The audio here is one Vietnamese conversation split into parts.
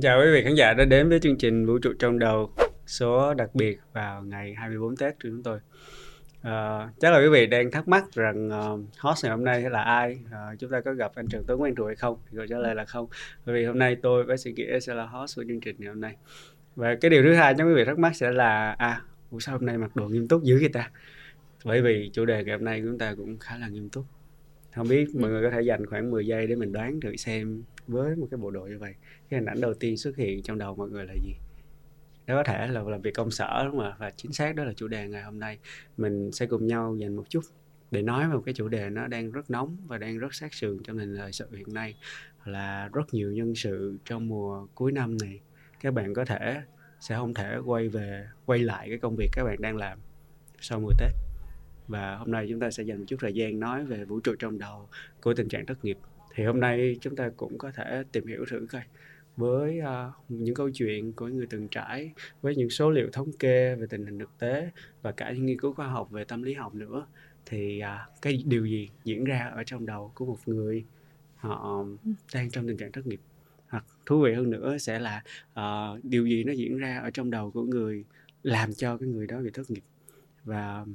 Xin chào quý vị khán giả đã đến với chương trình Vũ trụ trong đầu số đặc biệt vào ngày 24 Tết của chúng tôi. Uh, chắc là quý vị đang thắc mắc rằng uh, host ngày hôm nay là ai? Uh, chúng ta có gặp anh Trần Tuấn Quang rồi hay không? Thì câu trả lời là không. Bởi vì hôm nay tôi với sĩ nghĩa sẽ là host của chương trình ngày hôm nay. Và cái điều thứ hai cho quý vị thắc mắc sẽ là à sao hôm nay mặc đồ nghiêm túc dữ vậy ta? Bởi vì chủ đề ngày hôm nay của chúng ta cũng khá là nghiêm túc không biết mọi người có thể dành khoảng 10 giây để mình đoán thử xem với một cái bộ đội như vậy, cái hình ảnh đầu tiên xuất hiện trong đầu mọi người là gì? Đó có thể là làm việc công sở đúng không ạ? Và chính xác đó là chủ đề ngày hôm nay. Mình sẽ cùng nhau dành một chút để nói về một cái chủ đề nó đang rất nóng và đang rất sát sườn trong nền thời sự hiện nay là rất nhiều nhân sự trong mùa cuối năm này. Các bạn có thể sẽ không thể quay về, quay lại cái công việc các bạn đang làm sau mùa Tết và hôm nay chúng ta sẽ dành một chút thời gian nói về vũ trụ trong đầu của tình trạng thất nghiệp. Thì hôm nay chúng ta cũng có thể tìm hiểu thử coi. Với uh, những câu chuyện của người từng trải với những số liệu thống kê về tình hình thực tế và cả những nghiên cứu khoa học về tâm lý học nữa thì uh, cái điều gì diễn ra ở trong đầu của một người họ đang trong tình trạng thất nghiệp? Hoặc thú vị hơn nữa sẽ là uh, điều gì nó diễn ra ở trong đầu của người làm cho cái người đó bị thất nghiệp? Và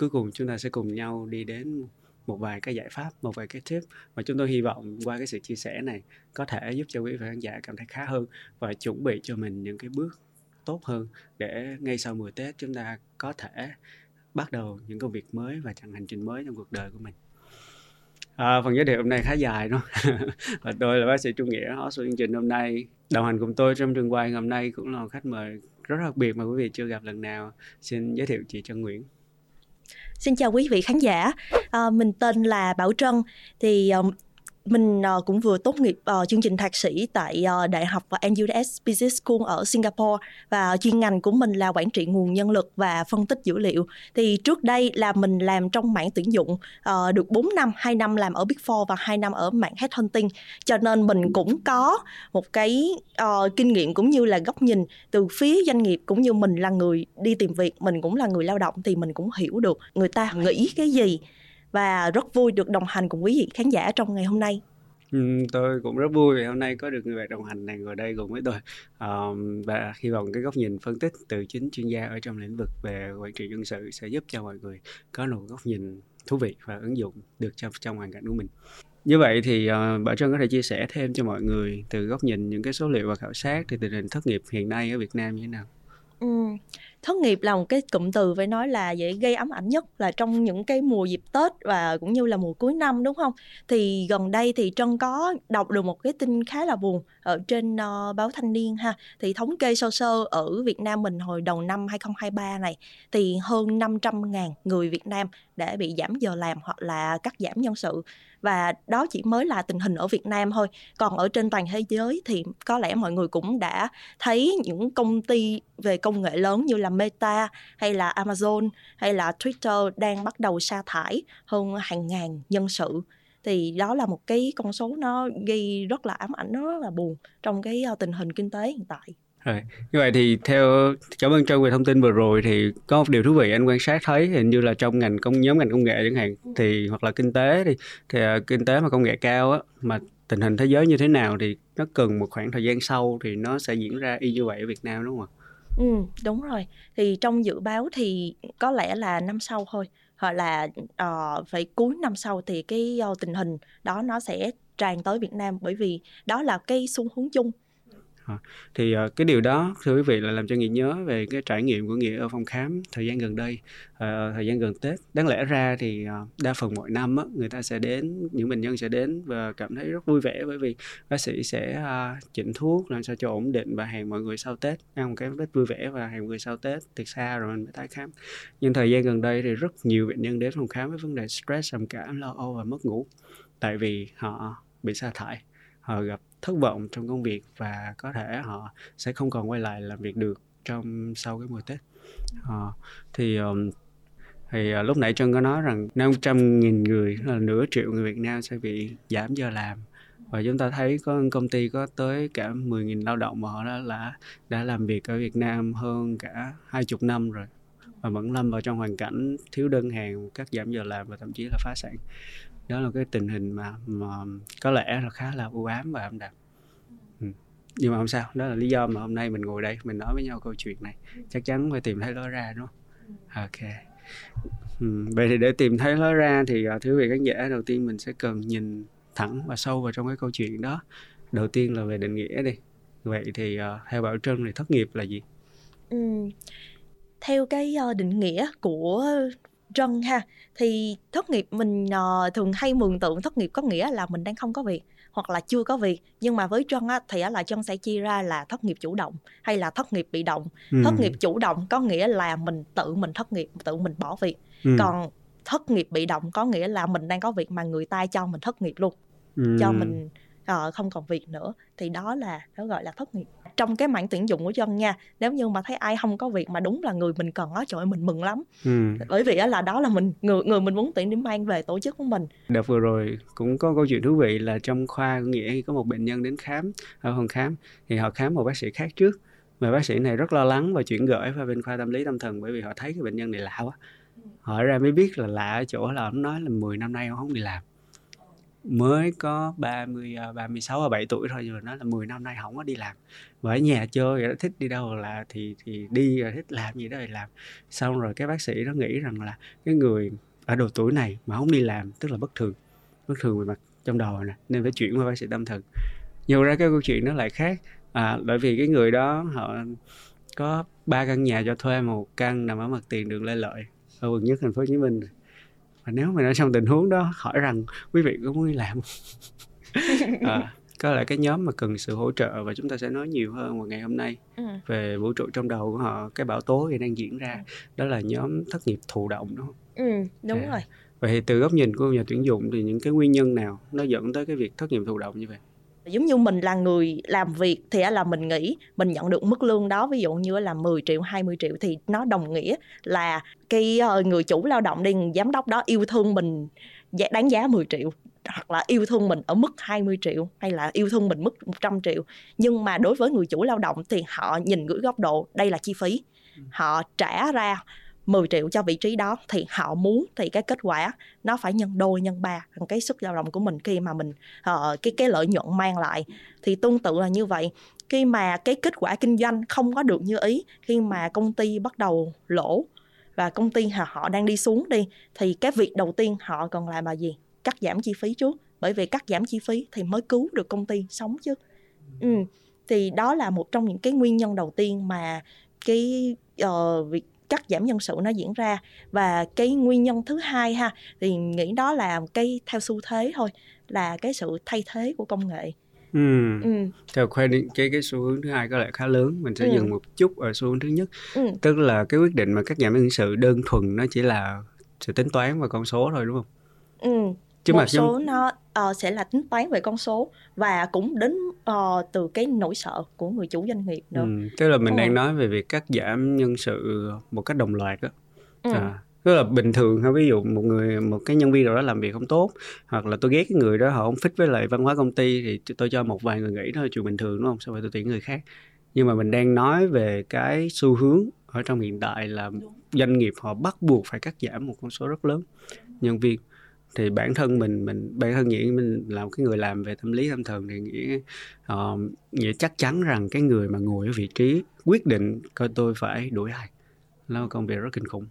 cuối cùng chúng ta sẽ cùng nhau đi đến một vài cái giải pháp một vài cái tip mà chúng tôi hy vọng qua cái sự chia sẻ này có thể giúp cho quý vị khán giả cảm thấy khá hơn và chuẩn bị cho mình những cái bước tốt hơn để ngay sau mùa Tết chúng ta có thể bắt đầu những công việc mới và chặng hành trình mới trong cuộc đời của mình. À, phần giới thiệu hôm nay khá dài đúng và tôi là bác sĩ Trung Nghĩa, host của chương trình hôm nay. Đồng hành cùng tôi trong trường quay hôm nay cũng là một khách mời rất đặc biệt mà quý vị chưa gặp lần nào. Xin giới thiệu chị Trân Nguyễn. Xin chào quý vị khán giả, à, mình tên là Bảo Trân. Thì um, mình uh, cũng vừa tốt nghiệp uh, chương trình thạc sĩ tại uh, Đại học và NUS Business School ở Singapore và chuyên ngành của mình là quản trị nguồn nhân lực và phân tích dữ liệu. Thì trước đây là mình làm trong mảng tuyển dụng uh, được 4 năm, 2 năm làm ở Big Four và 2 năm ở mảng headhunting. Cho nên mình cũng có một cái uh, kinh nghiệm cũng như là góc nhìn từ phía doanh nghiệp cũng như mình là người đi tìm việc, mình cũng là người lao động thì mình cũng hiểu được người ta nghĩ cái gì và rất vui được đồng hành cùng quý vị khán giả trong ngày hôm nay. Ừ, tôi cũng rất vui vì hôm nay có được người bạn đồng hành này ngồi đây cùng với tôi um, và hy vọng cái góc nhìn phân tích từ chính chuyên gia ở trong lĩnh vực về quản trị nhân sự sẽ giúp cho mọi người có một góc nhìn thú vị và ứng dụng được trong trong hoàn cảnh của mình. Như vậy thì uh, Bảo Trân có thể chia sẻ thêm cho mọi người từ góc nhìn những cái số liệu và khảo sát thì tình hình thất nghiệp hiện nay ở Việt Nam như thế nào? Ừ, thất nghiệp là một cái cụm từ phải nói là dễ gây ám ảnh nhất là trong những cái mùa dịp Tết và cũng như là mùa cuối năm đúng không? Thì gần đây thì Trân có đọc được một cái tin khá là buồn ở trên uh, báo Thanh niên ha. Thì thống kê sơ sơ ở Việt Nam mình hồi đầu năm 2023 này thì hơn 500.000 người Việt Nam đã bị giảm giờ làm hoặc là cắt giảm nhân sự và đó chỉ mới là tình hình ở Việt Nam thôi. Còn ở trên toàn thế giới thì có lẽ mọi người cũng đã thấy những công ty về công nghệ lớn như là Meta hay là Amazon hay là Twitter đang bắt đầu sa thải hơn hàng ngàn nhân sự. Thì đó là một cái con số nó gây rất là ám ảnh, nó rất là buồn trong cái ờ, tình hình kinh tế hiện tại rồi. Như vậy thì theo cảm ơn Trân về thông tin vừa rồi thì có một điều thú vị anh quan sát thấy hình như là trong ngành công nhóm ngành công nghệ chẳng hạn thì hoặc là kinh tế thì thì uh, kinh tế mà công nghệ cao á mà tình hình thế giới như thế nào thì nó cần một khoảng thời gian sau thì nó sẽ diễn ra y như vậy ở Việt Nam đúng không ạ? Ừ, đúng rồi. Thì trong dự báo thì có lẽ là năm sau thôi hoặc là uh, phải cuối năm sau thì cái uh, tình hình đó nó sẽ tràn tới Việt Nam bởi vì đó là cái xu hướng chung Ờ, thì uh, cái điều đó thưa quý vị là làm cho nghĩa nhớ về cái trải nghiệm của nghĩa ở phòng khám thời gian gần đây uh, thời gian gần tết. Đáng lẽ ra thì uh, đa phần mọi năm á, người ta sẽ đến những bệnh nhân sẽ đến và cảm thấy rất vui vẻ bởi vì bác sĩ sẽ uh, chỉnh thuốc làm sao cho ổn định và hẹn mọi người sau tết ăn một cái tết vui vẻ và hẹn mọi người sau tết từ xa rồi mình mới tái khám. Nhưng thời gian gần đây thì rất nhiều bệnh nhân đến phòng khám với vấn đề stress trầm cảm lo âu và mất ngủ tại vì họ bị sa thải họ gặp thất vọng trong công việc và có thể họ sẽ không còn quay lại làm việc được trong sau cái mùa Tết. À, thì um, thì uh, lúc nãy Trân có nói rằng 500 nghìn người là nửa triệu người Việt Nam sẽ bị giảm giờ làm và chúng ta thấy có công ty có tới cả 10.000 lao động mà họ đã là đã làm việc ở Việt Nam hơn cả hai chục năm rồi và vẫn lâm vào trong hoàn cảnh thiếu đơn hàng cắt giảm giờ làm và thậm chí là phá sản. Đó là cái tình hình mà mà có lẽ là khá là u ám và âm đạp ừ. nhưng mà không sao đó là lý do mà hôm nay mình ngồi đây mình nói với nhau câu chuyện này. Chắc chắn phải tìm thấy lối ra đúng không? Ok. Ừ, vậy thì để tìm thấy lối ra thì uh, thưa vị khán giả đầu tiên mình sẽ cần nhìn thẳng và sâu vào trong cái câu chuyện đó. Đầu tiên là về định nghĩa đi. Vậy thì uh, theo bảo trân thì thất nghiệp là gì? Ừ theo cái uh, định nghĩa của Trân ha thì thất nghiệp mình uh, thường hay mường tượng thất nghiệp có nghĩa là mình đang không có việc hoặc là chưa có việc nhưng mà với Trân á, thì á, là Trân sẽ chia ra là thất nghiệp chủ động hay là thất nghiệp bị động ừ. thất nghiệp chủ động có nghĩa là mình tự mình thất nghiệp tự mình bỏ việc ừ. còn thất nghiệp bị động có nghĩa là mình đang có việc mà người ta cho mình thất nghiệp luôn ừ. cho mình uh, không còn việc nữa. Thì đó là nó gọi là thất nghiệp. Trong cái mảng tuyển dụng của dân nha nếu như mà thấy ai không có việc mà đúng là người mình cần á trời ơi mình mừng lắm. Ừ. bởi vì á là đó là mình người người mình muốn tuyển điểm mang về tổ chức của mình. Đợt vừa rồi cũng có câu chuyện thú vị là trong khoa nghĩa có một bệnh nhân đến khám ở phòng khám thì họ khám một bác sĩ khác trước. Mà bác sĩ này rất lo lắng và chuyển gửi vào bên khoa tâm lý tâm thần bởi vì họ thấy cái bệnh nhân này lạ quá. Hỏi ra mới biết là lạ ở chỗ là ông nói là 10 năm nay ông không đi làm mới có 30 36 37 tuổi thôi nhưng mà là 10 năm nay không có đi làm. Và ở nhà chơi rồi thích đi đâu là thì thì đi rồi thích làm gì đó thì làm. Xong rồi cái bác sĩ nó nghĩ rằng là cái người ở độ tuổi này mà không đi làm tức là bất thường bất thường về mặt trong đầu nè nên phải chuyển qua bác sĩ tâm thần. Nhiều ra cái câu chuyện nó lại khác à, bởi vì cái người đó họ có ba căn nhà cho thuê một căn nằm ở mặt tiền đường Lê Lợi ở quận nhất thành phố Hồ Chí Minh và nếu mà ở trong tình huống đó hỏi rằng quý vị có muốn đi làm à, có lẽ cái nhóm mà cần sự hỗ trợ và chúng ta sẽ nói nhiều hơn vào ngày hôm nay ừ. về vũ trụ trong đầu của họ cái bão tố đang diễn ra ừ. đó là nhóm thất nghiệp thụ động đúng không? Ừ, đúng à. rồi. Vậy thì từ góc nhìn của nhà tuyển dụng thì những cái nguyên nhân nào nó dẫn tới cái việc thất nghiệp thụ động như vậy? Giống như mình là người làm việc thì là mình nghĩ mình nhận được mức lương đó ví dụ như là 10 triệu 20 triệu thì nó đồng nghĩa là cái ờ, người chủ lao động đi giám đốc đó yêu thương mình đáng giá 10 triệu hoặc là yêu thương mình ở mức 20 triệu hay là yêu thương mình mức 100 triệu nhưng mà đối với người chủ lao động thì họ nhìn gửi góc độ đây là chi phí ừ. họ trả ra 10 triệu cho vị trí đó thì họ muốn thì cái kết quả nó phải nhân đôi nhân ba bằng cái sức lao động của mình. Khi mà mình uh, cái cái lợi nhuận mang lại thì tương tự là như vậy. Khi mà cái kết quả kinh doanh không có được như ý khi mà công ty bắt đầu lỗ và công ty họ đang đi xuống đi thì cái việc đầu tiên họ cần làm là gì? Cắt giảm chi phí trước. Bởi vì cắt giảm chi phí thì mới cứu được công ty sống chứ. Ừ. thì đó là một trong những cái nguyên nhân đầu tiên mà cái uh, việc cắt giảm nhân sự nó diễn ra và cái nguyên nhân thứ hai ha thì nghĩ đó là cái theo xu thế thôi là cái sự thay thế của công nghệ Ừ. ừ. Theo khoa cái cái xu hướng thứ hai có lẽ khá lớn mình sẽ ừ. dừng một chút ở xu hướng thứ nhất ừ. tức là cái quyết định mà cắt giảm nhân sự đơn thuần nó chỉ là sự tính toán và con số thôi đúng không? Ừ chứ một mà số nó uh, sẽ là tính toán về con số và cũng đến uh, từ cái nỗi sợ của người chủ doanh nghiệp nữa. Ừ, tức là mình ừ. đang nói về việc cắt giảm nhân sự một cách đồng loạt đó. Ừ. À, tức là bình thường ha ví dụ một người một cái nhân viên nào đó làm việc không tốt hoặc là tôi ghét cái người đó họ không fit với lại văn hóa công ty thì tôi cho một vài người nghỉ thôi chuyện bình thường đúng không sao phải tôi tuyển người khác nhưng mà mình đang nói về cái xu hướng ở trong hiện tại là doanh nghiệp họ bắt buộc phải cắt giảm một con số rất lớn nhân viên thì bản thân mình mình bản thân nghĩ mình là một cái người làm về tâm lý tâm thần thì nghĩ uh, nghĩa chắc chắn rằng cái người mà ngồi ở vị trí quyết định coi tôi phải đuổi ai. Là một công việc rất kinh khủng.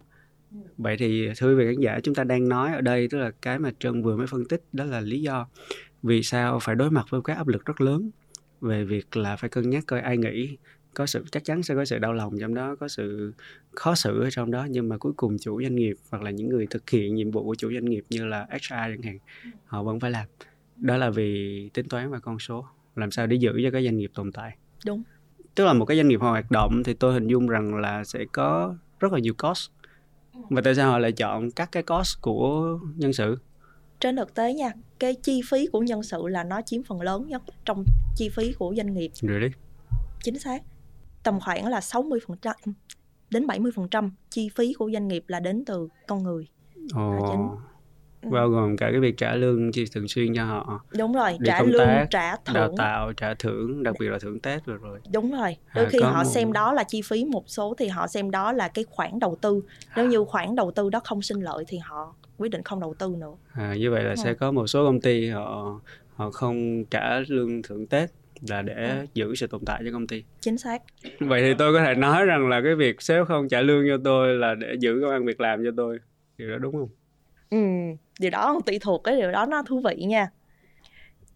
Vậy thì thưa quý vị khán giả chúng ta đang nói ở đây tức là cái mà trân vừa mới phân tích đó là lý do vì sao phải đối mặt với các áp lực rất lớn về việc là phải cân nhắc coi ai nghĩ có sự chắc chắn sẽ có sự đau lòng trong đó có sự khó xử ở trong đó nhưng mà cuối cùng chủ doanh nghiệp hoặc là những người thực hiện nhiệm vụ của chủ doanh nghiệp như là HR chẳng hạn họ vẫn phải làm. Đó là vì tính toán và con số làm sao để giữ cho cái doanh nghiệp tồn tại. Đúng. Tức là một cái doanh nghiệp hoạt động thì tôi hình dung rằng là sẽ có rất là nhiều cost. Và tại sao họ lại chọn các cái cost của nhân sự? Trên thực tế nha cái chi phí của nhân sự là nó chiếm phần lớn nhất trong chi phí của doanh nghiệp. Đi. Chính xác tầm khoảng là 60% đến 70% chi phí của doanh nghiệp là đến từ con người. Ồ. Chính. Ừ. bao gồm cả cái việc trả lương chi thường xuyên cho họ đúng rồi trả lương tác, trả thưởng đào tạo trả thưởng đặc biệt là thưởng tết rồi rồi đúng rồi đôi à, khi họ một... xem đó là chi phí một số thì họ xem đó là cái khoản đầu tư nếu như khoản đầu tư đó không sinh lợi thì họ quyết định không đầu tư nữa à, như vậy là ừ. sẽ có một số công ty họ họ không trả lương thưởng tết là để ừ. giữ sự tồn tại cho công ty. Chính xác. Vậy thì tôi có thể nói rằng là cái việc sếp không trả lương cho tôi là để giữ công ăn việc làm cho tôi. Điều đó đúng không? Ừ điều đó không tùy thuộc cái điều đó nó thú vị nha.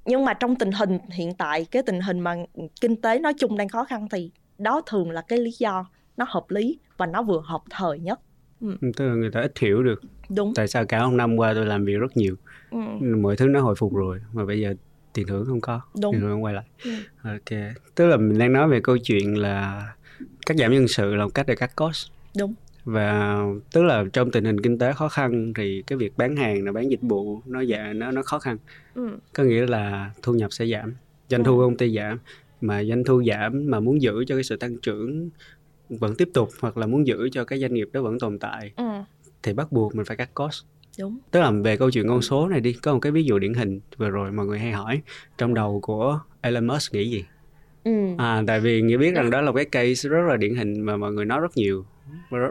Nhưng mà trong tình hình hiện tại cái tình hình mà kinh tế nói chung đang khó khăn thì đó thường là cái lý do nó hợp lý và nó vừa hợp thời nhất. Ừ. tức là người ta ít hiểu được đúng. tại sao cả một năm qua tôi làm việc rất nhiều. Ừ. mọi thứ nó hồi phục rồi mà bây giờ tiền thưởng không có đúng tiền thưởng không quay lại ừ. ok tức là mình đang nói về câu chuyện là cắt giảm nhân sự là một cách để cắt cost đúng và tức là trong tình hình kinh tế khó khăn thì cái việc bán hàng là bán dịch vụ nó dạ nó nó khó khăn ừ. có nghĩa là thu nhập sẽ giảm doanh thu ừ. công ty giảm mà doanh thu giảm mà muốn giữ cho cái sự tăng trưởng vẫn tiếp tục hoặc là muốn giữ cho cái doanh nghiệp đó vẫn tồn tại ừ. thì bắt buộc mình phải cắt cost đúng tức là về câu chuyện con số này đi có một cái ví dụ điển hình vừa rồi mọi người hay hỏi trong đầu của Elon Musk nghĩ gì ừ. à tại vì nghĩa biết rằng đó là cái case rất là điển hình mà mọi người nói rất nhiều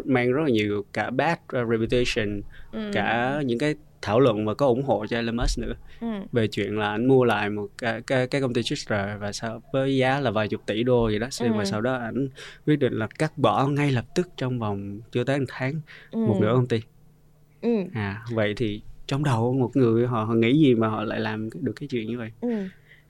mang rất là nhiều cả bad reputation ừ. cả những cái thảo luận và có ủng hộ cho Elon Musk nữa ừ. về chuyện là anh mua lại một cái cái, cái công ty Twitter và sau với giá là vài chục tỷ đô vậy đó ừ. và sau đó anh quyết định là cắt bỏ ngay lập tức trong vòng chưa tới một tháng ừ. một nửa công ty ừ. à vậy thì trong đầu một người họ, họ nghĩ gì mà họ lại làm được cái chuyện như vậy? Ừ.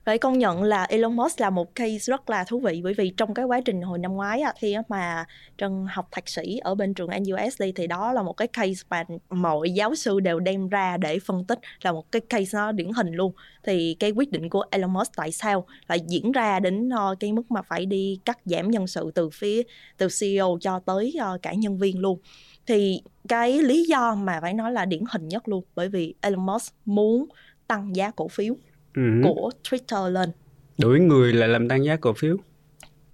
Phải công nhận là Elon Musk là một case rất là thú vị bởi vì trong cái quá trình hồi năm ngoái á, khi mà Trân học thạc sĩ ở bên trường NUSD thì đó là một cái case mà mọi giáo sư đều đem ra để phân tích là một cái case nó điển hình luôn. Thì cái quyết định của Elon Musk tại sao lại diễn ra đến uh, cái mức mà phải đi cắt giảm nhân sự từ phía từ CEO cho tới uh, cả nhân viên luôn thì cái lý do mà phải nói là điển hình nhất luôn bởi vì Elon Musk muốn tăng giá cổ phiếu uh của Twitter lên. Đuổi người lại làm tăng giá cổ phiếu.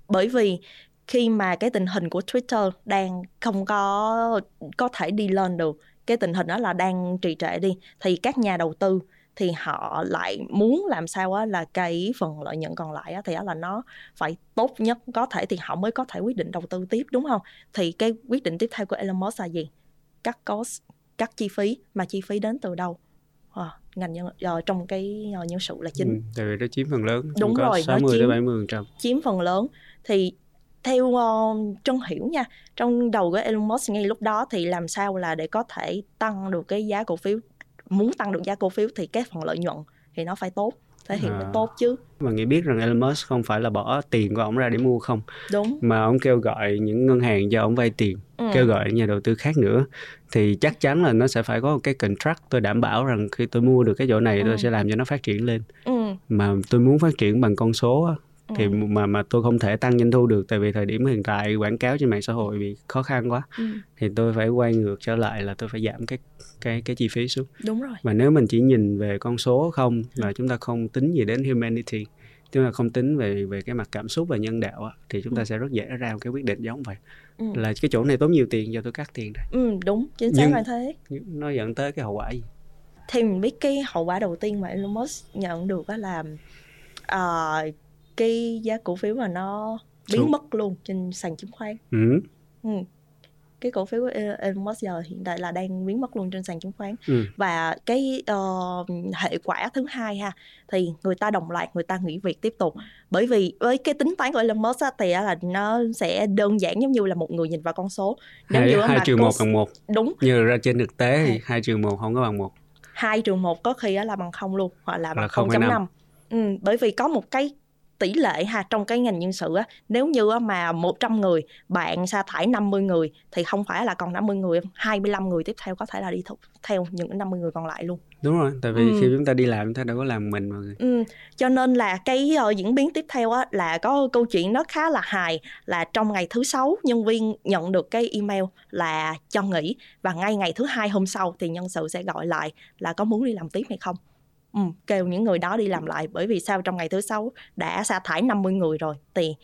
Bởi vì khi mà cái tình hình của Twitter đang không có có thể đi lên được, cái tình hình đó là đang trì trệ đi thì các nhà đầu tư thì họ lại muốn làm sao á là cái phần lợi nhuận còn lại á thì đó là nó phải tốt nhất có thể thì họ mới có thể quyết định đầu tư tiếp đúng không? Thì cái quyết định tiếp theo của Elon Musk là gì? Cắt cost, cắt chi phí mà chi phí đến từ đâu? À, ngành nhân uh, trong cái uh, nhân sự là chính. Ừ, tại vì nó chiếm phần lớn. Đúng có rồi, 60 chiếm, tới 70%. trăm. Chiếm phần lớn thì theo uh, Trân hiểu nha, trong đầu của Elon Musk ngay lúc đó thì làm sao là để có thể tăng được cái giá cổ phiếu, muốn tăng được giá cổ phiếu thì cái phần lợi nhuận thì nó phải tốt thể hiện à. tốt chứ mà nghĩ biết rằng Elon Musk không phải là bỏ tiền của ông ra để mua không đúng mà ông kêu gọi những ngân hàng cho ông vay tiền ừ. kêu gọi nhà đầu tư khác nữa thì chắc chắn là nó sẽ phải có một cái contract tôi đảm bảo rằng khi tôi mua được cái chỗ này ừ. tôi sẽ làm cho nó phát triển lên ừ. mà tôi muốn phát triển bằng con số thì ừ. mà mà tôi không thể tăng doanh thu được tại vì thời điểm hiện tại quảng cáo trên mạng xã hội bị khó khăn quá ừ. thì tôi phải quay ngược trở lại là tôi phải giảm cái cái cái chi phí xuống đúng rồi và nếu mình chỉ nhìn về con số không là chúng ta không tính gì đến humanity chúng ta không tính về về cái mặt cảm xúc và nhân đạo thì chúng ta ừ. sẽ rất dễ ra một cái quyết định giống vậy ừ. là cái chỗ này tốn nhiều tiền cho tôi cắt tiền đây ừ đúng chính xác là thế nó dẫn tới cái hậu quả gì thì mình biết cái hậu quả đầu tiên mà Elon Musk nhận được đó là uh, cái giá cổ phiếu mà nó biến Đúng. mất luôn trên sàn chứng khoán. Ừ. Ừ. cái cổ phiếu của Elon Musk giờ hiện tại là đang biến mất luôn trên sàn chứng khoán. Ừ. và cái uh, hệ quả thứ hai ha thì người ta đồng loạt người ta nghỉ việc tiếp tục. Bởi vì với cái tính toán của Elon Musk á, thì là nó sẽ đơn giản giống như là một người nhìn vào con số. Nếu hai, như hai trừ một bằng một. Đúng. Như ra trên thực tế thì hai trừ một không có bằng một. Hai trừ một có khi là bằng không luôn hoặc là bằng không chấm năm. Ừ, bởi vì có một cái tỷ lệ ha trong cái ngành nhân sự á nếu như mà 100 người bạn sa thải 50 người thì không phải là còn 50 người 25 người tiếp theo có thể là đi theo những 50 người còn lại luôn đúng rồi tại vì ừ. khi chúng ta đi làm chúng ta đâu có làm mình mọi người ừ. cho nên là cái uh, diễn biến tiếp theo á là có câu chuyện nó khá là hài là trong ngày thứ sáu nhân viên nhận được cái email là cho nghỉ và ngay ngày thứ hai hôm sau thì nhân sự sẽ gọi lại là có muốn đi làm tiếp hay không ừ, kêu những người đó đi làm lại bởi vì sao trong ngày thứ sáu đã sa thải 50 người rồi thì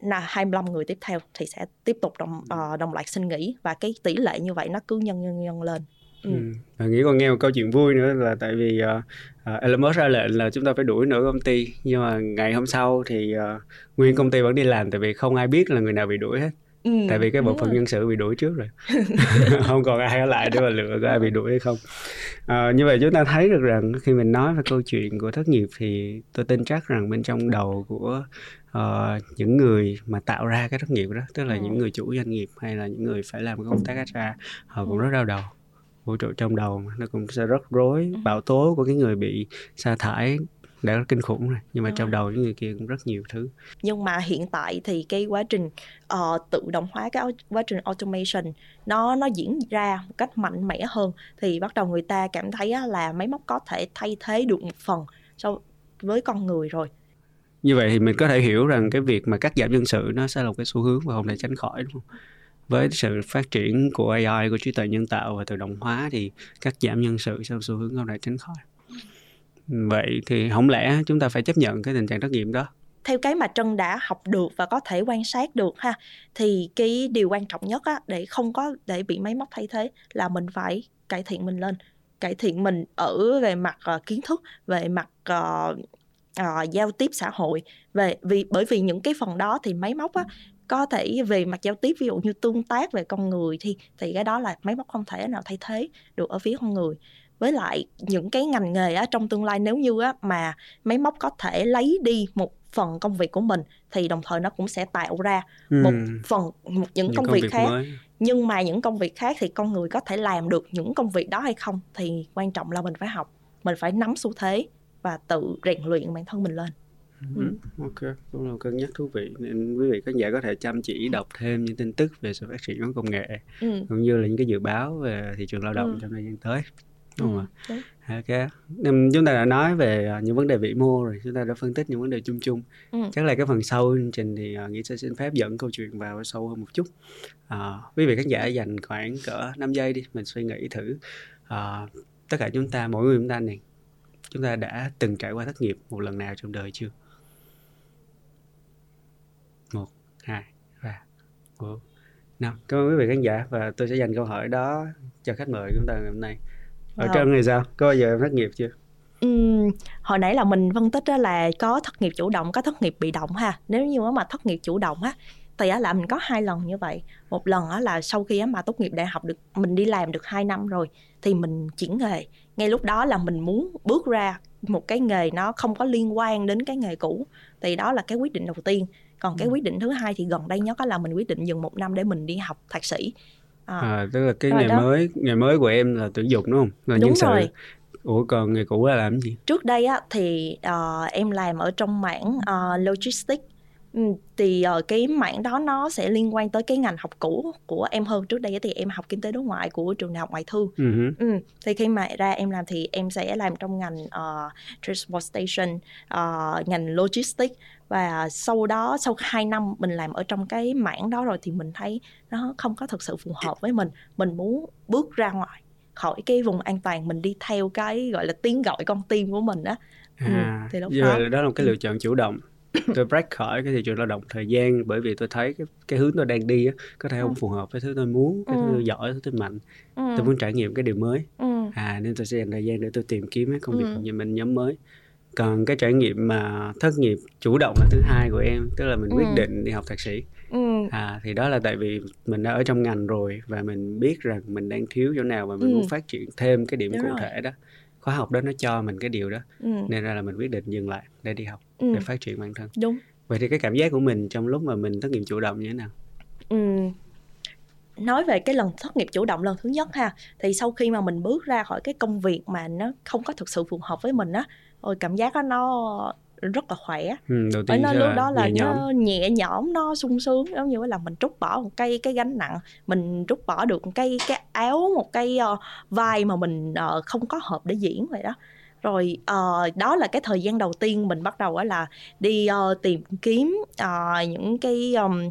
là 25 người tiếp theo thì sẽ tiếp tục đồng uh, đồng loạt xin nghỉ và cái tỷ lệ như vậy nó cứ nhân nhân nhân lên Ừ. Ừ. nghĩ còn nghe một câu chuyện vui nữa là tại vì uh, uh, Elon Musk ra lệnh là chúng ta phải đuổi nửa công ty nhưng mà ngày hôm sau thì uh, nguyên công ty vẫn đi làm tại vì không ai biết là người nào bị đuổi hết ừ, tại vì cái bộ phận nhân sự bị đuổi trước rồi không còn ai ở lại để mà lựa có ai bị đuổi hay không à, như vậy chúng ta thấy được rằng khi mình nói về câu chuyện của thất nghiệp thì tôi tin chắc rằng bên trong đầu của uh, những người mà tạo ra cái thất nghiệp đó tức là ừ. những người chủ doanh nghiệp hay là những người phải làm công tác HR họ cũng ừ. rất đau đầu vũ trụ trong đầu nó cũng sẽ rất rối ừ. bão tố của cái người bị sa thải đã kinh khủng rồi nhưng mà ừ. trong đầu những người kia cũng rất nhiều thứ. Nhưng mà hiện tại thì cái quá trình uh, tự động hóa cái quá trình automation nó nó diễn ra một cách mạnh mẽ hơn thì bắt đầu người ta cảm thấy là máy móc có thể thay thế được một phần so với con người rồi. Như vậy thì mình có thể hiểu rằng cái việc mà cắt giảm nhân sự nó sẽ là một cái xu hướng và không thể tránh khỏi đúng không? Với sự phát triển của AI của trí tuệ nhân tạo và tự động hóa thì cắt giảm nhân sự sẽ là xu hướng không thể tránh khỏi vậy thì không lẽ chúng ta phải chấp nhận cái tình trạng thất nghiệp đó? Theo cái mà Trân đã học được và có thể quan sát được ha thì cái điều quan trọng nhất á, để không có để bị máy móc thay thế là mình phải cải thiện mình lên. Cải thiện mình ở về mặt uh, kiến thức về mặt uh, uh, giao tiếp xã hội. Về vì bởi vì những cái phần đó thì máy móc á có thể về mặt giao tiếp ví dụ như tương tác về con người thì thì cái đó là máy móc không thể nào thay thế được ở phía con người với lại những cái ngành nghề á trong tương lai nếu như á mà máy móc có thể lấy đi một phần công việc của mình thì đồng thời nó cũng sẽ tạo ra ừ. một phần một những, những công, công việc, việc khác mới. nhưng mà những công việc khác thì con người có thể làm được những công việc đó hay không thì quan trọng là mình phải học mình phải nắm xu thế và tự rèn luyện bản thân mình lên Ừ. ừ. Ok, cũng là cân nhắc thú vị nên quý vị khán giả có thể chăm chỉ đọc thêm những tin tức về sự phát triển của công nghệ ừ. cũng như là những cái dự báo về thị trường lao động ừ. trong thời gian tới đúng không ừ, ạ? Ok, chúng ta đã nói về uh, những vấn đề vĩ mô rồi, chúng ta đã phân tích những vấn đề chung chung. Ừ. Chắc là cái phần sau chương trình thì uh, nghĩ sẽ xin phép dẫn câu chuyện vào sâu hơn một chút. Uh, quý vị khán giả dành khoảng cỡ 5 giây đi, mình suy nghĩ thử. Uh, tất cả chúng ta, mỗi người chúng ta này, chúng ta đã từng trải qua thất nghiệp một lần nào trong đời chưa? một hai ba bốn năm cảm ơn quý vị khán giả và tôi sẽ dành câu hỏi đó cho khách mời của chúng ta ngày hôm nay ở trân thì sao? Có bao giờ em thất nghiệp chưa? Uhm, hồi nãy là mình phân tích đó là có thất nghiệp chủ động có thất nghiệp bị động ha. Nếu như mà thất nghiệp chủ động á thì á là mình có hai lần như vậy. Một lần á là sau khi á mà tốt nghiệp đại học được mình đi làm được 2 năm rồi thì mình chuyển nghề. Ngay lúc đó là mình muốn bước ra một cái nghề nó không có liên quan đến cái nghề cũ thì đó là cái quyết định đầu tiên. Còn cái quyết định thứ hai thì gần đây nhất là mình quyết định dừng một năm để mình đi học thạc sĩ à, à tức là cái nghề đó. mới nghề mới của em là tuyển dụng đúng không? Là đúng nhân rồi. sự ủa còn nghề cũ là làm gì? Trước đây á thì uh, em làm ở trong mảng uh, logistics. Ừ, thì uh, cái mảng đó nó sẽ liên quan tới cái ngành học cũ của em hơn. Trước đây thì em học kinh tế đối ngoại của trường đại học ngoại thương. Uh-huh. ừ, thì khi mà ra em làm thì em sẽ làm trong ngành uh, transportation uh, ngành logistics và sau đó sau 2 năm mình làm ở trong cái mảng đó rồi thì mình thấy nó không có thực sự phù hợp với mình mình muốn bước ra ngoài khỏi cái vùng an toàn mình đi theo cái gọi là tiếng gọi con tim của mình á ừ, à, thì lúc đó đó là một cái lựa chọn chủ động tôi break khỏi cái thị trường lao động thời gian bởi vì tôi thấy cái cái hướng tôi đang đi á có thể không ừ. phù hợp với thứ tôi muốn cái thứ tôi giỏi thứ tôi mạnh ừ. tôi muốn trải nghiệm cái điều mới ừ. à nên tôi sẽ dành thời gian để tôi tìm kiếm cái công việc ừ. như mình nhóm mới còn cái trải nghiệm mà thất nghiệp chủ động là thứ hai của em tức là mình quyết định đi học thạc sĩ. À thì đó là tại vì mình đã ở trong ngành rồi và mình biết rằng mình đang thiếu chỗ nào và mình muốn phát triển thêm cái điểm Đúng cụ rồi. thể đó. Khóa học đó nó cho mình cái điều đó. Ừ. nên ra là mình quyết định dừng lại để đi học ừ. để phát triển bản thân. Đúng. Vậy thì cái cảm giác của mình trong lúc mà mình thất nghiệp chủ động như thế nào? Ừ. nói về cái lần thất nghiệp chủ động lần thứ nhất ha thì sau khi mà mình bước ra khỏi cái công việc mà nó không có thực sự phù hợp với mình á ôi cảm giác đó nó rất là khỏe. Ừ, đầu tiên nó lúc đó là nhẹ nó nhẹ nhõm nó sung sướng giống như là mình trút bỏ một cây cái gánh nặng mình trút bỏ được một cây cái áo một cái uh, vai mà mình uh, không có hợp để diễn vậy đó. Rồi uh, đó là cái thời gian đầu tiên mình bắt đầu là đi uh, tìm kiếm uh, những cái um,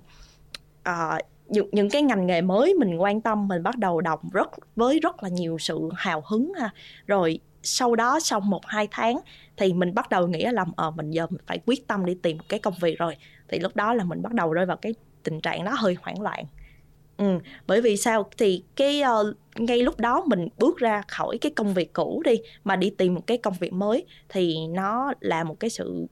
uh, những những cái ngành nghề mới mình quan tâm mình bắt đầu đọc rất với rất là nhiều sự hào hứng ha. Rồi sau đó sau một hai tháng thì mình bắt đầu nghĩ là ờ mình giờ mình phải quyết tâm đi tìm cái công việc rồi. Thì lúc đó là mình bắt đầu rơi vào cái tình trạng đó hơi hoảng loạn. Ừ, bởi vì sao? Thì cái uh, ngay lúc đó mình bước ra khỏi cái công việc cũ đi mà đi tìm một cái công việc mới thì nó là một cái sự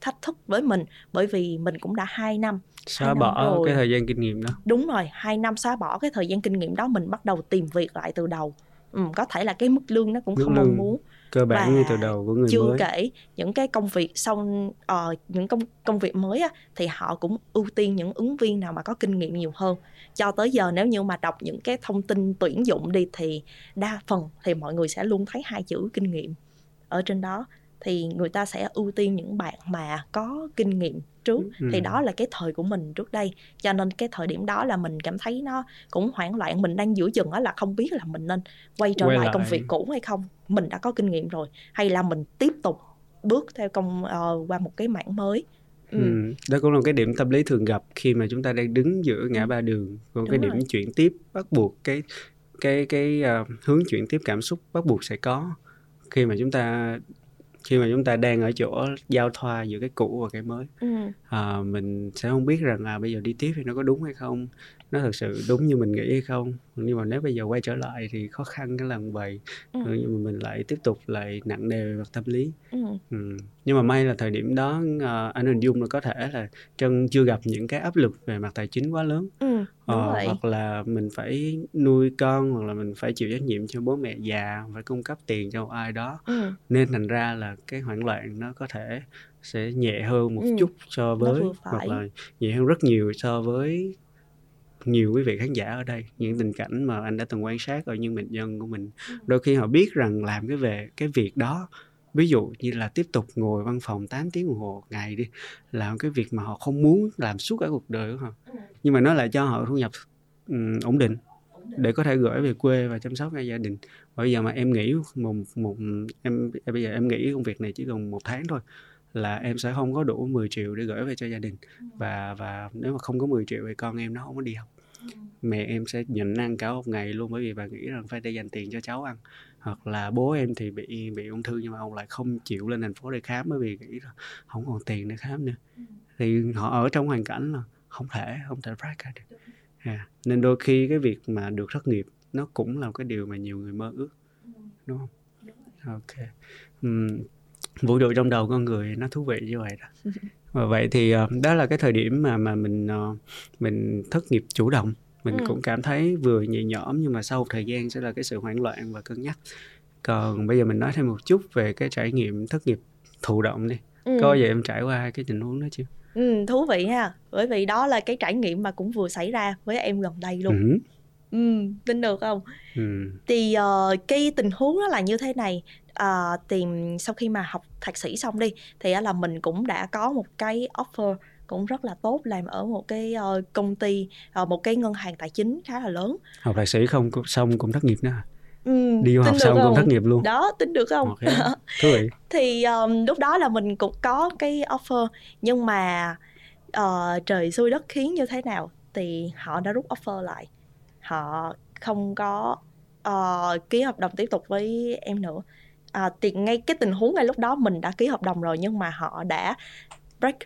thách thức với mình. Bởi vì mình cũng đã hai năm xóa bỏ rồi. cái thời gian kinh nghiệm đó. Đúng rồi hai năm xóa bỏ cái thời gian kinh nghiệm đó mình bắt đầu tìm việc lại từ đầu ừ, có thể là cái mức lương nó cũng Mức không mong muốn. cơ bản Và ngay từ đầu của người chưa mới. kể những cái công việc sau ờ, những công công việc mới á, thì họ cũng ưu tiên những ứng viên nào mà có kinh nghiệm nhiều hơn. Cho tới giờ nếu như mà đọc những cái thông tin tuyển dụng đi thì đa phần thì mọi người sẽ luôn thấy hai chữ kinh nghiệm ở trên đó. Thì người ta sẽ ưu tiên những bạn mà có kinh nghiệm trước Ừ. thì đó là cái thời của mình trước đây cho nên cái thời điểm đó là mình cảm thấy nó cũng hoảng loạn mình đang giữa chừng đó là không biết là mình nên quay trở Quay lại công lại. việc cũ hay không mình đã có kinh nghiệm rồi hay là mình tiếp tục bước theo công ờ, qua một cái mảng mới ừ. Ừ. Đó cũng là một cái điểm tâm lý thường gặp khi mà chúng ta đang đứng giữa ngã ba đường, cái Đúng điểm rồi. chuyển tiếp bắt buộc cái cái cái ờ, hướng chuyển tiếp cảm xúc bắt buộc sẽ có khi mà chúng ta khi mà chúng ta đang ở chỗ giao thoa giữa cái cũ và cái mới Ừ. à, mình sẽ không biết rằng là bây giờ đi tiếp thì nó có đúng hay không nó thực sự đúng như mình nghĩ hay không nhưng mà nếu bây giờ quay trở lại thì khó khăn cái lần bày Ừ. Ừ, nhưng mà mình lại tiếp tục lại nặng nề về mặt tâm lý Ừ. Ừ. Nhưng mà may là thời điểm đó ờ, anh hình dung là có thể là Trân chưa gặp những cái áp lực về mặt tài chính quá lớn Ừ. Ờ, vậy hoặc là mình phải nuôi con hoặc là mình phải chịu trách nhiệm cho bố mẹ già phải cung cấp tiền cho ai đó ừ. nên thành ra là cái hoảng loạn nó có thể sẽ nhẹ hơn một Ừ. chút so với hoặc là nhẹ hơn rất nhiều so với nhiều quý vị khán giả ở đây những tình cảnh mà anh đã từng quan sát ở những bệnh nhân của mình Ừ. đôi khi họ biết rằng làm cái về cái việc đó ví dụ như là tiếp tục ngồi văn phòng 8 tiếng đồng hồ ngày đi làm cái việc mà họ không muốn làm suốt cả cuộc đời của họ. Ừ. nhưng mà nó lại cho họ thu nhập ừm, ổn định để có thể gửi về quê và chăm sóc ngay gia đình. Bây giờ mà em nghĩ một một em bây giờ em nghĩ công việc này chỉ còn một tháng thôi là em sẽ không có đủ 10 triệu để gửi về cho gia đình. Và và nếu mà không có 10 triệu thì con em nó không có đi học. Mẹ em sẽ nhịn ăn cả một ngày luôn bởi vì bà nghĩ rằng phải để dành tiền cho cháu ăn hoặc là bố em thì bị bị ung thư nhưng mà ông lại không chịu lên thành phố để khám bởi vì nghĩ là không còn tiền để khám nữa. Thì họ ở trong hoàn cảnh là không thể không thể break ra được. À, nên đôi khi cái việc mà được thất nghiệp nó cũng là cái điều mà nhiều người mơ ước đúng không? Ok. Ừm, vũ trụ trong đầu con người nó thú vị như vậy đó. Và vậy thì ờ, đó là cái thời điểm mà mà mình ờ, mình thất nghiệp chủ động mình Ừ. cũng cảm thấy vừa nhẹ nhõm nhưng mà sau một thời gian sẽ là cái sự hoảng loạn và cân nhắc còn bây giờ mình nói thêm một chút về cái trải nghiệm thất nghiệp thụ động đi Ừ. có giờ em trải qua hai cái tình huống đó chưa Ừ, thú vị ha bởi vì đó là cái trải nghiệm mà cũng vừa xảy ra với em gần đây luôn ừ. ừ, tin được không Ừ. thì ờ, cái tình huống đó là như thế này Ờ, thì sau khi mà học thạc sĩ xong đi thì á là mình cũng đã có một cái offer cũng rất là tốt làm ở một cái ờ, công ty ờ, một cái ngân hàng tài chính khá là lớn. Học thạc sĩ không xong cũng thất nghiệp nữa ừ, đi du học xong cũng thất nghiệp luôn. Đó tính được không? Ok. thú vị. Thì um, lúc đó là mình cũng có cái offer nhưng mà ờ, trời xui đất khiến như thế nào thì họ đã rút offer lại. Họ không có ờ, ký hợp đồng tiếp tục với em nữa. À, thì ngay cái tình huống ngay lúc đó mình đã ký hợp đồng rồi nhưng mà họ đã break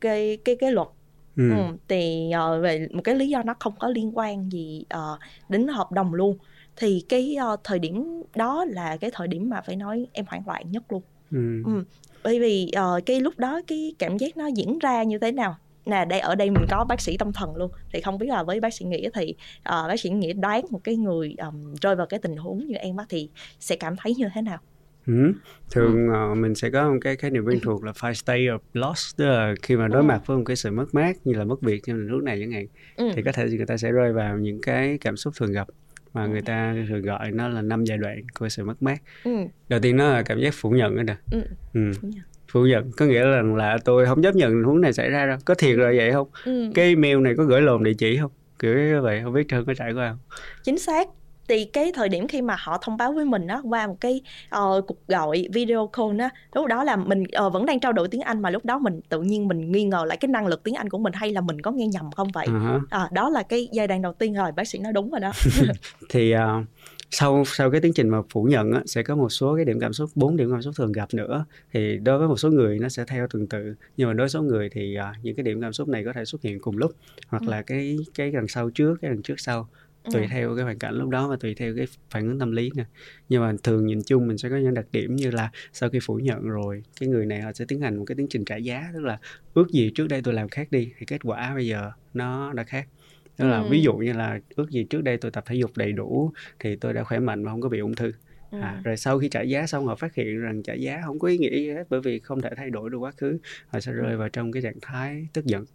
cái cái cái luật ừ. Ừ, thì ờ, về một cái lý do nó không có liên quan gì ờ, đến hợp đồng luôn thì cái ờ, thời điểm đó là cái thời điểm mà phải nói em hoảng loạn nhất luôn Ừ. Ừ. bởi vì ờ, cái lúc đó cái cảm giác nó diễn ra như thế nào nè đây ở đây mình có bác sĩ tâm thần luôn thì không biết là với bác sĩ nghĩa thì ờ, bác sĩ nghĩa đoán một cái người ờm, rơi vào cái tình huống như em á thì sẽ cảm thấy như thế nào Ừ. Thường ờ, mình sẽ có một cái khái niệm quen thuộc là five state of loss tức là khi mà đối Ừ. mặt với một cái sự mất mát như là mất việc như là lúc này chẳng hạn ừ. thì có thể người ta sẽ rơi vào những cái cảm xúc thường gặp mà người ta thường gọi nó là năm giai đoạn của sự mất mát Ừ. đầu tiên nó là cảm giác phủ nhận đó nè Ừ. ừ. Phủ nhận. phủ nhận có nghĩa là là tôi không chấp nhận huống này xảy ra đâu có thiệt là vậy không Ừ. cái email này có gửi lộn địa chỉ không kiểu như vậy không biết trơn có trải qua không chính xác thì cái thời điểm khi mà họ thông báo với mình á qua một cái ờ, cuộc gọi video call á lúc đó là mình ờ, vẫn đang trao đổi tiếng Anh mà lúc đó mình tự nhiên mình nghi ngờ lại cái năng lực tiếng Anh của mình hay là mình có nghe nhầm không vậy ha. à, đó là cái giai đoạn đầu tiên rồi bác sĩ nói đúng rồi đó thì à, sau sau cái tiến trình mà phủ nhận á, sẽ có một số cái điểm cảm xúc bốn điểm cảm xúc thường gặp nữa thì đối với một số người nó sẽ theo tuần tự nhưng mà đối với số người thì à, những cái điểm cảm xúc này có thể xuất hiện cùng lúc hoặc Ừ. là cái cái đằng sau trước cái đằng trước sau tùy Ừ. theo cái hoàn cảnh lúc đó và tùy theo cái phản ứng tâm lý nè nhưng mà thường nhìn chung mình sẽ có những đặc điểm như là sau khi phủ nhận rồi cái người này họ sẽ tiến hành một cái tiến trình trả giá tức là ước gì trước đây tôi làm khác đi thì kết quả bây giờ nó đã khác tức là Ừ. ví dụ như là ước gì trước đây tôi tập thể dục đầy đủ thì tôi đã khỏe mạnh và không có bị ung thư Ừ. À, rồi sau khi trả giá xong họ phát hiện rằng trả giá không có ý nghĩa gì hết bởi vì không thể thay đổi được quá khứ họ sẽ rơi vào trong cái trạng thái tức giận Ừ.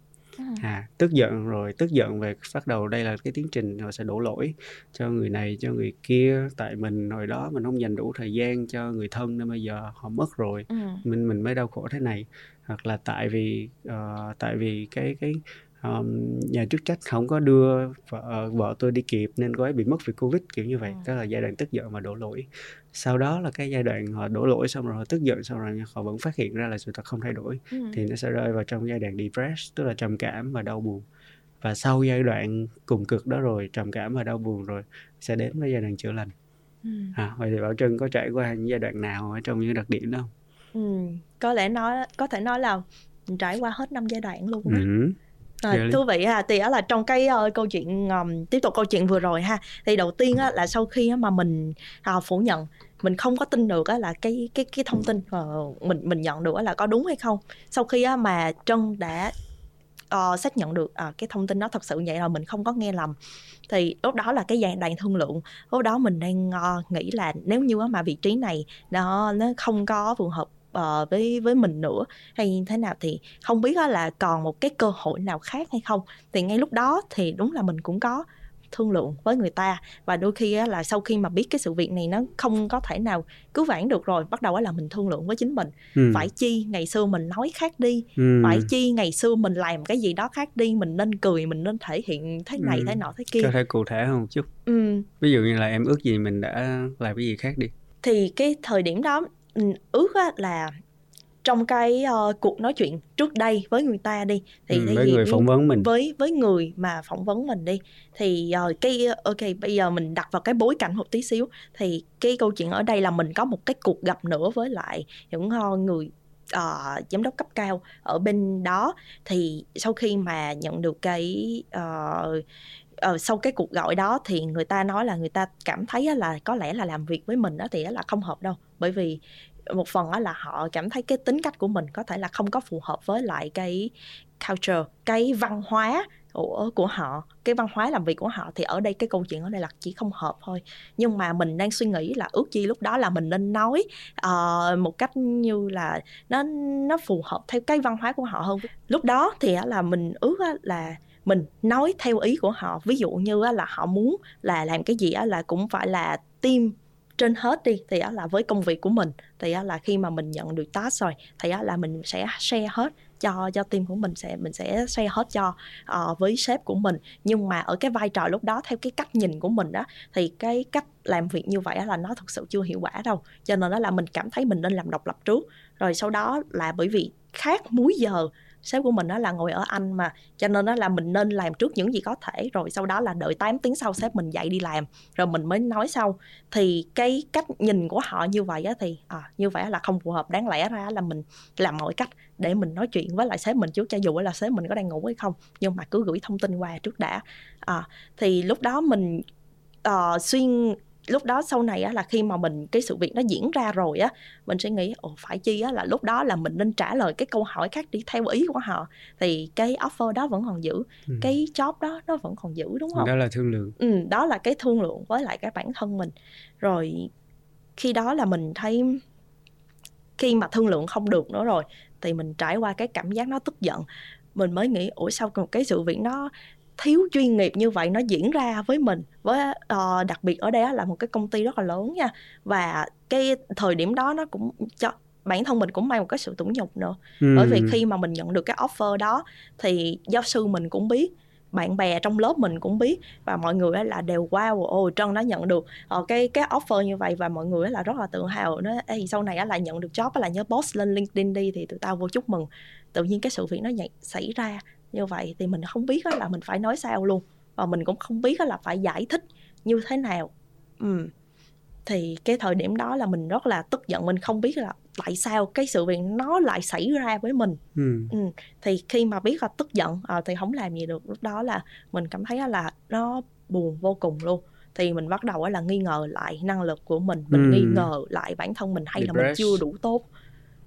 à tức giận rồi tức giận về bắt đầu đây là cái tiến trình họ sẽ đổ lỗi cho người này cho người kia. Tại mình hồi đó mình không dành đủ thời gian cho người thân nên bây giờ họ mất rồi. Ừ. mình mình mới đau khổ thế này. Hoặc là tại vì ờ, tại vì cái cái um, nhà chức trách không có đưa vợ, ờ, vợ tôi đi kịp nên cô ấy bị mất vì covid kiểu như vậy. Ừ. đó là giai đoạn tức giận và đổ lỗi sau đó là cái giai đoạn họ đổ lỗi xong rồi họ tức giận xong rồi họ vẫn phát hiện ra là sự thật không thay đổi Ừ. thì nó sẽ rơi vào trong giai đoạn depressed tức là trầm cảm và đau buồn và sau giai đoạn cùng cực đó rồi trầm cảm và đau buồn rồi sẽ đến với giai đoạn chữa lành Ừ. à, vậy thì bảo trân có trải qua những giai đoạn nào ở trong những đặc điểm đó không Ừ. có lẽ nói có thể nói là trải qua hết năm giai đoạn luôn á. ừ. À, Ghê thú vị ha thì đó là trong cái ờ, câu chuyện ờm, tiếp tục câu chuyện vừa rồi ha thì đầu tiên á, là sau khi á, mà mình à, phủ nhận mình không có tin được á, là cái cái cái thông tin ờ, mình mình nhận được á, là có đúng hay không. Sau khi á, mà Trân đã ờ, xác nhận được à, cái thông tin đó thật sự vậy là mình không có nghe lầm thì lúc đó là cái giai đoạn thương lượng. Lúc đó mình đang ờ, nghĩ là nếu như á, mà vị trí này nó nó không có phù hợp ờ, với với mình nữa hay như thế nào thì không biết là còn một cái cơ hội nào khác hay không thì ngay lúc đó thì đúng là mình cũng có thương lượng với người ta và đôi khi là sau khi mà biết cái sự việc này nó không có thể nào cứu vãn được rồi bắt đầu là mình thương lượng với chính mình Ừ. phải chi ngày xưa mình nói khác đi ừ. phải chi ngày xưa mình làm cái gì đó khác đi mình nên cười mình nên thể hiện thế này Ừ. thế nọ thế kia có thể cụ thể hơn một chút ừ. ví dụ như là em ước gì mình đã làm cái gì khác đi thì cái thời điểm đó ừ, ước á là trong cái ờ, cuộc nói chuyện trước đây với người ta đi thì ừ, với người phỏng vấn mình. với với người mà phỏng vấn mình đi. Thì ờ, cái ok bây giờ mình đặt vào cái bối cảnh một tí xíu. Thì cái câu chuyện ở đây là mình có một cái cuộc gặp nữa với lại những ờ, người ờ, giám đốc cấp cao ở bên đó. Thì sau khi mà nhận được cái ờ, ờ, sau cái cuộc gọi đó thì người ta nói là người ta cảm thấy là có lẽ là làm việc với mình đó thì á là không hợp đâu bởi vì một phần á là họ cảm thấy cái tính cách của mình có thể là không có phù hợp với lại cái culture cái văn hóa của của họ. Cái văn hóa làm việc của họ thì ở đây cái câu chuyện ở đây là chỉ không hợp thôi. Nhưng mà mình đang suy nghĩ là ước chi lúc đó là mình nên nói uh, một cách như là nó nó phù hợp theo cái văn hóa của họ hơn. Lúc đó thì á là mình ước là mình nói theo ý của họ. Ví dụ như là họ muốn là làm cái gì á là cũng phải là team trên hết đi thì á là với công việc của mình thì á là khi mà mình nhận được task rồi thì á là mình sẽ share hết cho cho team của mình sẽ mình sẽ share hết cho uh, với sếp của mình. Nhưng mà ở cái vai trò lúc đó theo cái cách nhìn của mình đó thì cái cách làm việc như vậy là nó thực sự chưa hiệu quả đâu. Cho nên đó là mình cảm thấy mình nên làm độc lập trước. Rồi sau đó là bởi vì khác múi giờ sếp của mình đó là ngồi ở Anh mà cho nên đó là mình nên làm trước những gì có thể rồi sau đó là đợi 8 tiếng sau sếp mình dậy đi làm rồi mình mới nói sau. Thì cái cách nhìn của họ như vậy á thì à, như vậy là không phù hợp. Đáng lẽ ra là mình làm mọi cách để mình nói chuyện với lại sếp mình trước cho dù là sếp mình có đang ngủ hay không nhưng mà cứ gửi thông tin qua trước đã. À, thì lúc đó mình uh, xuyên lúc đó sau này á là khi mà mình cái sự việc nó diễn ra rồi á mình sẽ nghĩ ồ phải chi á là lúc đó là mình nên trả lời cái câu hỏi khác đi theo ý của họ. Thì cái offer đó vẫn còn giữ Ừ. cái job đó nó vẫn còn giữ đúng không? Đó là thương lượng. Ừ, đó là cái thương lượng với lại cái bản thân mình. Rồi khi đó là mình thấy khi mà thương lượng không được nữa rồi thì mình trải qua cái cảm giác nó tức giận. Mình mới nghĩ ủa sao một cái sự việc nó thiếu chuyên nghiệp như vậy nó diễn ra với mình với ờ, đặc biệt ở đây là một cái công ty rất là lớn nha. Và cái thời điểm đó nó cũng cho bản thân mình cũng mang một cái sự tủi nhục nữa. Bởi vì Ừ. khi mà mình nhận được cái offer đó thì giáo sư mình cũng biết bạn bè trong lớp mình cũng biết và mọi người là đều wow ồ Trân đã nhận được ờ, cái cái offer như vậy và mọi người là rất là tự hào nó Ê, sau này á là nhận được job á là nhớ post lên LinkedIn đi thì tụi tao vô chúc mừng. Tự nhiên cái sự việc nó xảy ra như vậy thì mình không biết là mình phải nói sao luôn và mình cũng không biết là phải giải thích như thế nào ừ. thì cái thời điểm đó là mình rất là tức giận mình không biết là tại sao cái sự việc nó lại xảy ra với mình Ừ. Ừ, thì khi mà biết là tức giận ờ, thì không làm gì được lúc đó là mình cảm thấy là nó buồn vô cùng luôn thì mình bắt đầu là nghi ngờ lại năng lực của mình mình Ừ. nghi ngờ lại bản thân mình hay là mình Depressed. chưa đủ tốt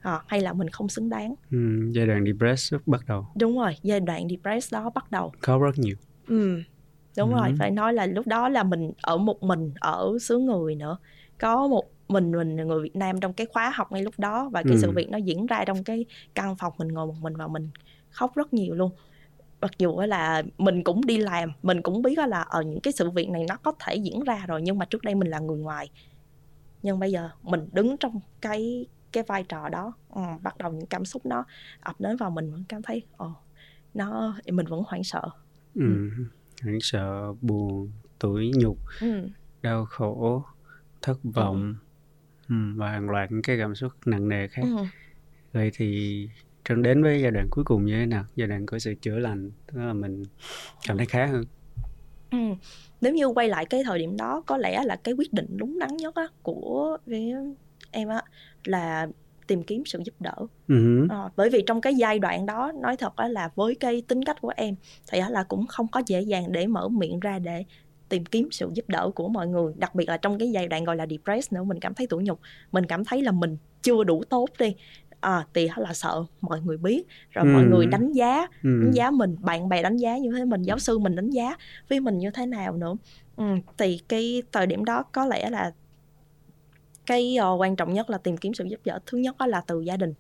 Ờ, hay là mình không xứng đáng Ừ. giai đoạn depressed bắt đầu đúng rồi giai đoạn depressed đó bắt đầu có rất nhiều ừ. đúng Ừ. rồi phải nói là lúc đó là mình ở một mình ở xứ người nữa có một mình mình người Việt Nam trong cái khóa học ngay lúc đó và cái Ừ. sự việc nó diễn ra trong cái căn phòng mình ngồi một mình và mình khóc rất nhiều luôn mặc dù là mình cũng đi làm mình cũng biết là ở những cái sự việc này nó có thể diễn ra rồi nhưng mà trước đây mình là người ngoài nhưng bây giờ mình đứng trong cái cái vai trò đó ừ, bắt đầu những cảm xúc nó ập đến vào mình vẫn cảm thấy ồ nó mình vẫn hoảng sợ ừ. hoảng sợ buồn tủi nhục ừ. đau khổ thất vọng ừ. và hàng loạt những cái cảm xúc nặng nề khác Ừ. vậy thì Trân đến với giai đoạn cuối cùng như thế nào giai đoạn của sự chữa lành tức là mình cảm thấy khá hơn Ừ. Nếu như quay lại cái thời điểm đó có lẽ là cái quyết định đúng đắn nhất á, của em á là tìm kiếm sự giúp đỡ ừ. Ờ, bởi vì trong cái giai đoạn đó nói thật á là với cái tính cách của em thì á là cũng không có dễ dàng để mở miệng ra để tìm kiếm sự giúp đỡ của mọi người đặc biệt là trong cái giai đoạn gọi là depressed nữa mình cảm thấy tủi nhục mình cảm thấy là mình chưa đủ tốt đi à, thì á là sợ mọi người biết rồi mọi Ừ. người đánh giá Ừ. đánh giá mình bạn bè đánh giá như thế mình giáo sư mình đánh giá với mình như thế nào nữa ừ, thì cái thời điểm đó có lẽ là cái uh, quan trọng nhất là tìm kiếm sự giúp đỡ. Thứ nhất đó là từ gia đình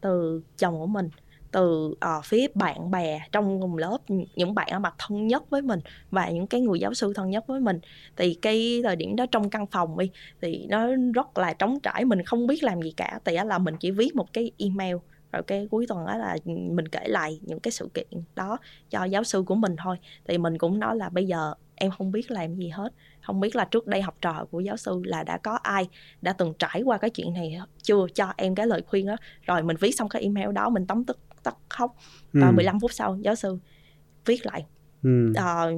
từ chồng của mình từ uh, phía bạn bè trong cùng lớp những bạn ở mặt thân nhất với mình và những cái người giáo sư thân nhất với mình. Thì cái thời điểm đó trong căn phòng đi thì nó rất là trống trải mình không biết làm gì cả. Thì là mình chỉ viết một cái email rồi cái cuối tuần đó là ừ, mình kể lại những cái sự kiện đó cho giáo sư của mình thôi. Thì mình cũng nói là bây giờ em không biết làm gì hết không biết là trước đây học trò của giáo sư là đã có ai đã từng trải qua cái chuyện này chưa cho em cái lời khuyên đó rồi mình viết xong cái email đó mình tấm tức tắt khóc và Ừ. 15 phút sau giáo sư viết lại Ừ. ờ,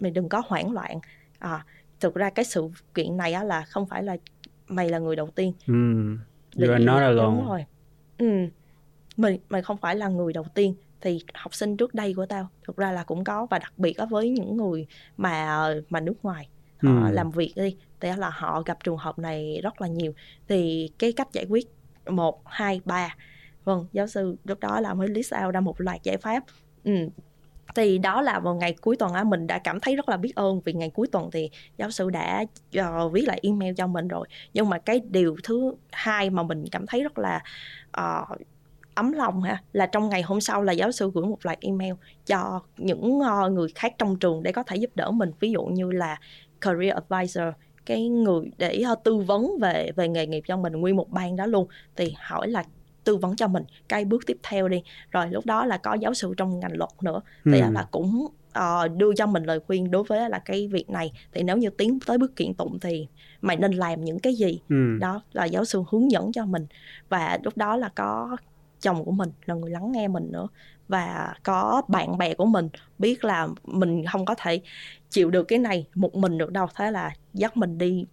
mày đừng có hoảng loạn à, thực ra cái sự kiện này á là không phải là mày là người đầu tiên Ừ. You are Để- not đúng alone. rồi ừ. mày mày không phải là người đầu tiên thì học sinh trước đây của tao thực ra là cũng có và đặc biệt với những người mà mà nước ngoài họ Ừ. làm việc đi thì là họ gặp trường hợp này rất là nhiều thì cái cách giải quyết một hai ba vâng giáo sư lúc đó là mới list out ra một loạt giải pháp ừ. thì đó là vào ngày cuối tuần á mình đã cảm thấy rất là biết ơn vì ngày cuối tuần thì giáo sư đã ờ, viết lại email cho mình rồi nhưng mà cái điều thứ hai mà mình cảm thấy rất là ờ, ấm lòng ha là trong ngày hôm sau là giáo sư gửi một loạt email cho những ờ, người khác trong trường để có thể giúp đỡ mình ví dụ như là career advisor cái người để ờ, tư vấn về về nghề nghiệp cho mình nguyên một ban đó luôn. Thì hỏi là tư vấn cho mình cái bước tiếp theo đi. Rồi lúc đó là có giáo sư trong ngành luật nữa. Thì Ừ. là cũng ờ, đưa cho mình lời khuyên đối với là cái việc này. Thì nếu như tiến tới bước kiện tụng thì mày nên làm những cái gì? Ừ. đó là giáo sư hướng dẫn cho mình. Và lúc đó là có chồng của mình là người lắng nghe mình nữa. Và có bạn bè của mình biết là mình không có thể chịu được cái này một mình được đâu thế là dắt mình đi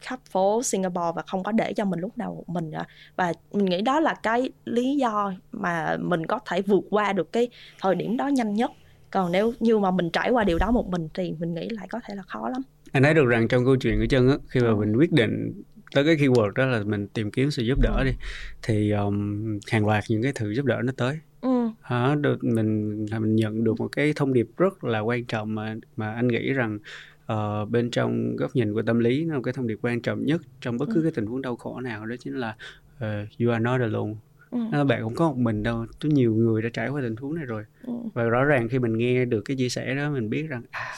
khắp phố Singapore và không có để cho mình lúc nào một mình nữa. và mình nghĩ đó là cái lý do mà mình có thể vượt qua được cái thời điểm đó nhanh nhất còn nếu như mà mình trải qua điều đó một mình thì mình nghĩ lại có thể là khó lắm anh thấy được rằng trong câu chuyện của chân á khi mà Ừ. mình quyết định tới cái keyword đó là mình tìm kiếm sự giúp đỡ Ừ. đi thì um, hàng loạt những cái sự giúp đỡ nó tới đó, được mình mình nhận được một cái thông điệp rất là quan trọng mà mà anh nghĩ rằng ờ, bên trong góc nhìn của tâm lý nó là cái thông điệp quan trọng nhất trong bất cứ Ừ. cái tình huống đau khổ nào đó chính là ờ, you are not alone Ừ. Bạn không có một mình đâu có nhiều người đã trải qua tình huống này rồi Ừ. và rõ ràng khi mình nghe được cái chia sẻ đó mình biết rằng à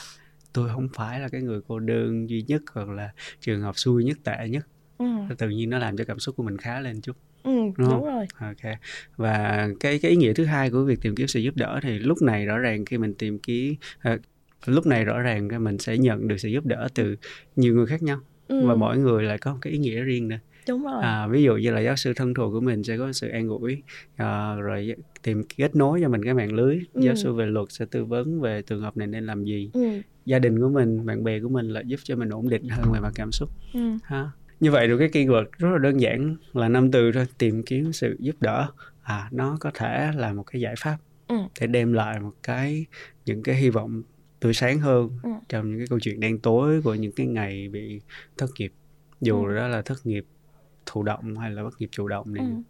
tôi không phải là cái người cô đơn duy nhất hoặc là trường hợp xui nhất tệ nhất Ừ. tự nhiên nó làm cho cảm xúc của mình khá lên chút Ừ. Đúng đúng rồi ok và cái cái ý nghĩa thứ hai của việc tìm kiếm sự giúp đỡ thì lúc này rõ ràng khi mình tìm kiếm à, lúc này rõ ràng cái mình sẽ nhận được sự giúp đỡ từ nhiều người khác nhau ừ. và mỗi người lại có một cái ý nghĩa riêng nữa đúng rồi à, ví dụ như là giáo sư thân thuộc của mình sẽ có sự an ủi à, rồi tìm kết nối cho mình cái mạng lưới Ừ. giáo sư về luật sẽ tư vấn về trường hợp này nên làm gì ừ. gia đình của mình bạn bè của mình là giúp cho mình ổn định hơn về mặt cảm xúc Ừ. ha như vậy được cái keyword rất là đơn giản là năm từ thôi tìm kiếm sự giúp đỡ à nó có thể là một cái giải pháp Ừ. để đem lại một cái những cái hy vọng tươi sáng hơn Ừ. trong những cái câu chuyện đen tối của những cái ngày bị thất nghiệp dù Ừ. đó là thất nghiệp thụ động hay là bất nghiệp chủ động này Ừ.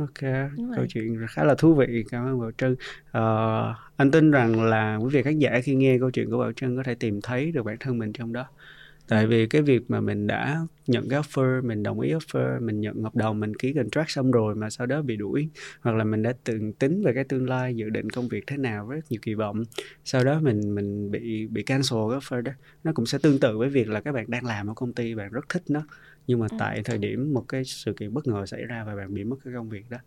Ok, câu rồi. chuyện khá là thú vị. Cảm ơn Bảo Trân. Ờ, anh tin rằng là quý vị khán giả khi nghe câu chuyện của Bảo Trân có thể tìm thấy được bản thân mình trong đó. Tại vì cái việc mà mình đã nhận cái offer, mình đồng ý offer, mình nhận hợp đồng, mình ký contract xong rồi mà sau đó bị đuổi hoặc là mình đã từng tính về cái tương lai dự định công việc thế nào với rất nhiều kỳ vọng. Sau đó mình mình bị bị cancel cái offer đó. Nó cũng sẽ tương tự với việc là các bạn đang làm ở công ty bạn rất thích nó nhưng mà Ừ. tại thời điểm một cái sự kiện bất ngờ xảy ra và bạn bị mất cái công việc đó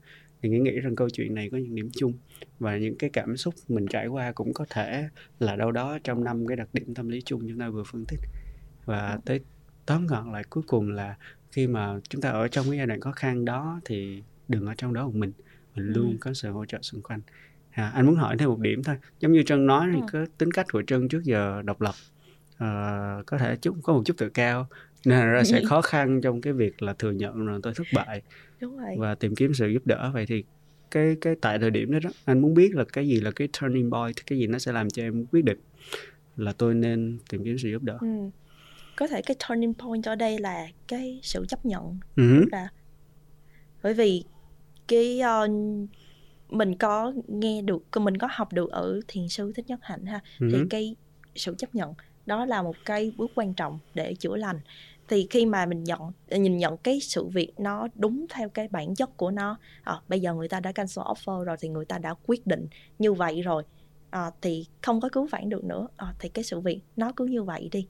thì nghĩ nghĩ rằng câu chuyện này có những điểm chung và những cái cảm xúc mình trải qua cũng có thể là đâu đó trong năm cái đặc điểm tâm lý chung chúng ta vừa phân tích và tới tóm gọn lại cuối cùng là khi mà chúng ta ở trong cái giai đoạn khó khăn đó thì đừng ở trong đó một mình. Mình Ừ. luôn có sự hỗ trợ xung quanh. À, anh muốn hỏi thêm một điểm thôi. Giống như trân nói thì Ừ. có tính cách của trân trước giờ độc lập Ờ, có thể chút có một chút tự cao nên là ra sẽ khó khăn trong cái việc là thừa nhận rằng tôi thất bại đúng rồi. và tìm kiếm sự giúp đỡ. Vậy thì cái cái tại thời điểm đó, đó anh muốn biết là cái gì là cái turning point cái gì nó sẽ làm cho em quyết định là tôi nên tìm kiếm sự giúp đỡ? Ừ. có thể cái turning point ở đây là cái sự chấp nhận ừ. là bởi vì cái ờ, mình có nghe được mình có học được ở thiền sư thích nhất hạnh ha thì Ừ. cái sự chấp nhận đó là một cái bước quan trọng để chữa lành thì khi mà mình nhận nhìn nhận cái sự việc nó đúng theo cái bản chất của nó à, bây giờ người ta đã cancel offer rồi thì người ta đã quyết định như vậy rồi à, thì không có cứu vãn được nữa à, thì cái sự việc nó cứ như vậy đi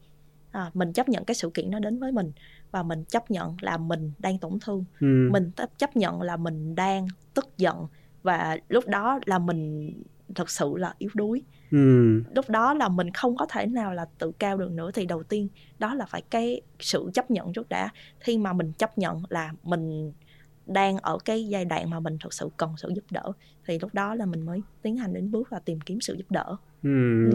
à, mình chấp nhận cái sự kiện nó đến với mình và mình chấp nhận là mình đang tổn thương Ừ. mình chấp- nhận là mình đang tức giận và lúc đó là mình thật sự là yếu đuối Ừ. lúc đó là mình không có thể nào là tự cao được nữa thì đầu tiên đó là phải cái sự chấp nhận trước đã khi mà mình chấp nhận là mình đang ở cái giai đoạn mà mình thật sự cần sự giúp đỡ thì lúc đó là mình mới tiến hành đến bước là tìm kiếm sự giúp đỡ Ừ.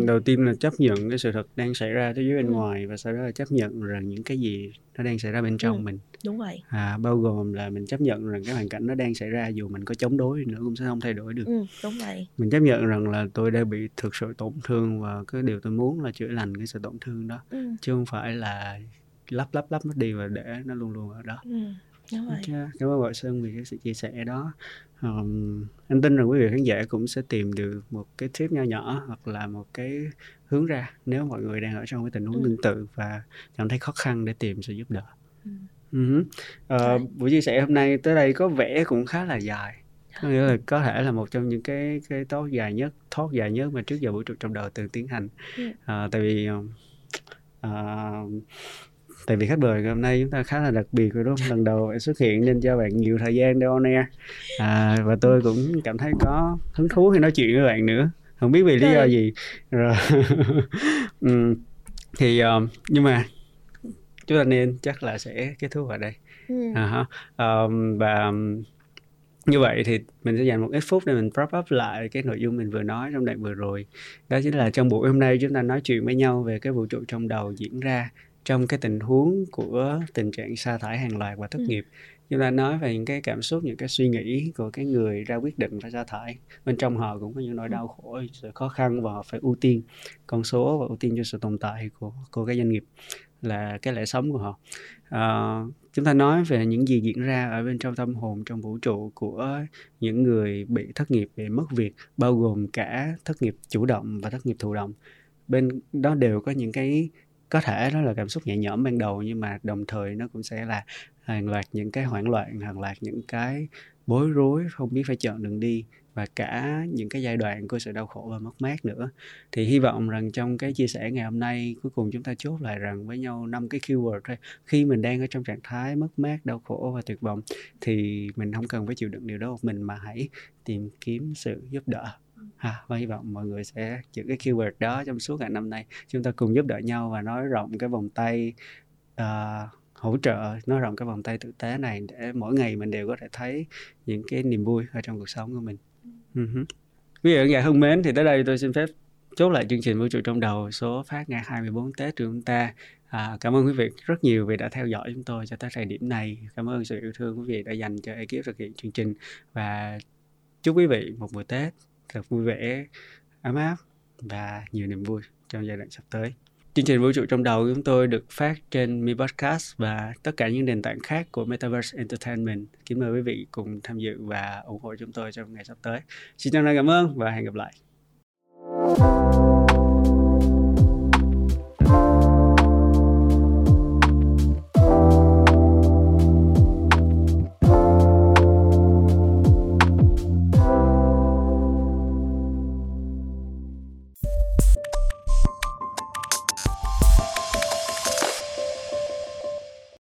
đầu tiên là chấp nhận cái sự thật đang xảy ra thế giới bên Ừ. ngoài và sau đó là chấp nhận rằng những cái gì nó đang xảy ra bên trong Ừ. mình. đúng vậy. À, bao gồm là mình chấp nhận rằng cái hoàn cảnh nó đang xảy ra dù mình có chống đối nữa cũng sẽ không thay đổi được. Ừ, đúng vậy. Mình chấp nhận rằng là tôi đang bị thực sự tổn thương và cái điều tôi muốn là chữa lành cái sự tổn thương đó. Ừ, chứ không phải là lắp lắp lắp nó đi và để nó luôn luôn ở đó. Ừ, đúng vậy Ok, cảm ơn Bảo Sơn vì cái sự chia sẻ đó um, anh tin rằng quý vị khán giả cũng sẽ tìm được một cái tip nho nhỏ hoặc là một cái hướng ra nếu mọi người đang ở trong cái tình huống Ừ. tương tự và cảm thấy khó khăn để tìm sự giúp đỡ Ừ. Ờ, Rồi. buổi chia sẻ hôm nay tới đây có vẻ cũng khá là dài có nghĩa là có thể là một trong những cái cái talk dài nhất talk dài nhất mà trước giờ vũ trụ trong đời từng tiến hành Ừ. Ờ, tại vì ờ, tại vì khách mời hôm nay chúng ta khá là đặc biệt rồi đúng không lần đầu xuất hiện nên cho bạn nhiều thời gian để on air à, và tôi cũng cảm thấy có hứng thú khi nói chuyện với bạn nữa không biết vì lý do Ừ. gì rồi Ừm, thì ờ, nhưng mà chúng ta nên chắc là sẽ kết thúc ở đây ừ. Ha. Ờm, và như vậy thì mình sẽ dành một ít phút để mình wrap up lại cái nội dung mình vừa nói trong đoạn vừa rồi. Đó chính là trong buổi hôm nay chúng ta nói chuyện với nhau về cái vũ trụ trong đầu diễn ra trong cái tình huống của tình trạng sa thải hàng loạt và thất Ừ. nghiệp. Chúng ta nói về những cái cảm xúc, những cái suy nghĩ của cái người ra quyết định phải sa thải. Bên trong họ cũng có những nỗi đau khổ, sự khó khăn và họ phải ưu tiên con số và ưu tiên cho sự tồn tại của của cái doanh nghiệp là cái lẽ sống của họ. Ờ, chúng ta nói về những gì diễn ra ở bên trong tâm hồn trong vũ trụ của những người bị thất nghiệp bị mất việc bao gồm cả thất nghiệp chủ động và thất nghiệp thụ động bên đó đều có những cái có thể đó là cảm xúc nhẹ nhõm ban đầu, nhưng mà đồng thời nó cũng sẽ là hàng loạt những cái hoảng loạn, hàng loạt những cái bối rối, không biết phải chọn đường đi, và cả những cái giai đoạn của sự đau khổ và mất mát nữa. Thì hy vọng rằng trong cái chia sẻ ngày hôm nay, cuối cùng chúng ta chốt lại rằng với nhau năm cái keyword thôi. Khi mình đang ở trong trạng thái mất mát, đau khổ và tuyệt vọng, thì mình không cần phải chịu đựng điều đó một mình, mà hãy tìm kiếm sự giúp đỡ ha và hy vọng mọi người sẽ giữ cái keyword đó trong suốt cả năm nay. Chúng ta cùng giúp đỡ nhau và nói rộng cái vòng tay à, hỗ trợ nói rộng cái vòng tay tử tế này để mỗi ngày mình đều có thể thấy những cái niềm vui ở trong cuộc sống của mình. Uh-huh. Quý vị khán giả thân mến thì tới đây tôi xin phép chốt lại chương trình vũ trụ trong đầu số phát ngày 24 Tết của chúng ta. À, cảm ơn quý vị rất nhiều vì đã theo dõi chúng tôi cho tới thời điểm này. Cảm ơn sự yêu thương quý vị đã dành cho ekip thực hiện chương trình. Và chúc quý vị một buổi Tết thật vui vẻ, ấm áp và nhiều niềm vui trong giai đoạn sắp tới. chương trình vũ trụ trong đầu của chúng tôi được phát trên Mi Podcast và tất cả những nền tảng khác của Metaverse Entertainment. Kính mời quý vị cùng tham dự và ủng hộ chúng tôi trong ngày sắp tới. Xin chân thành cảm ơn và hẹn gặp lại.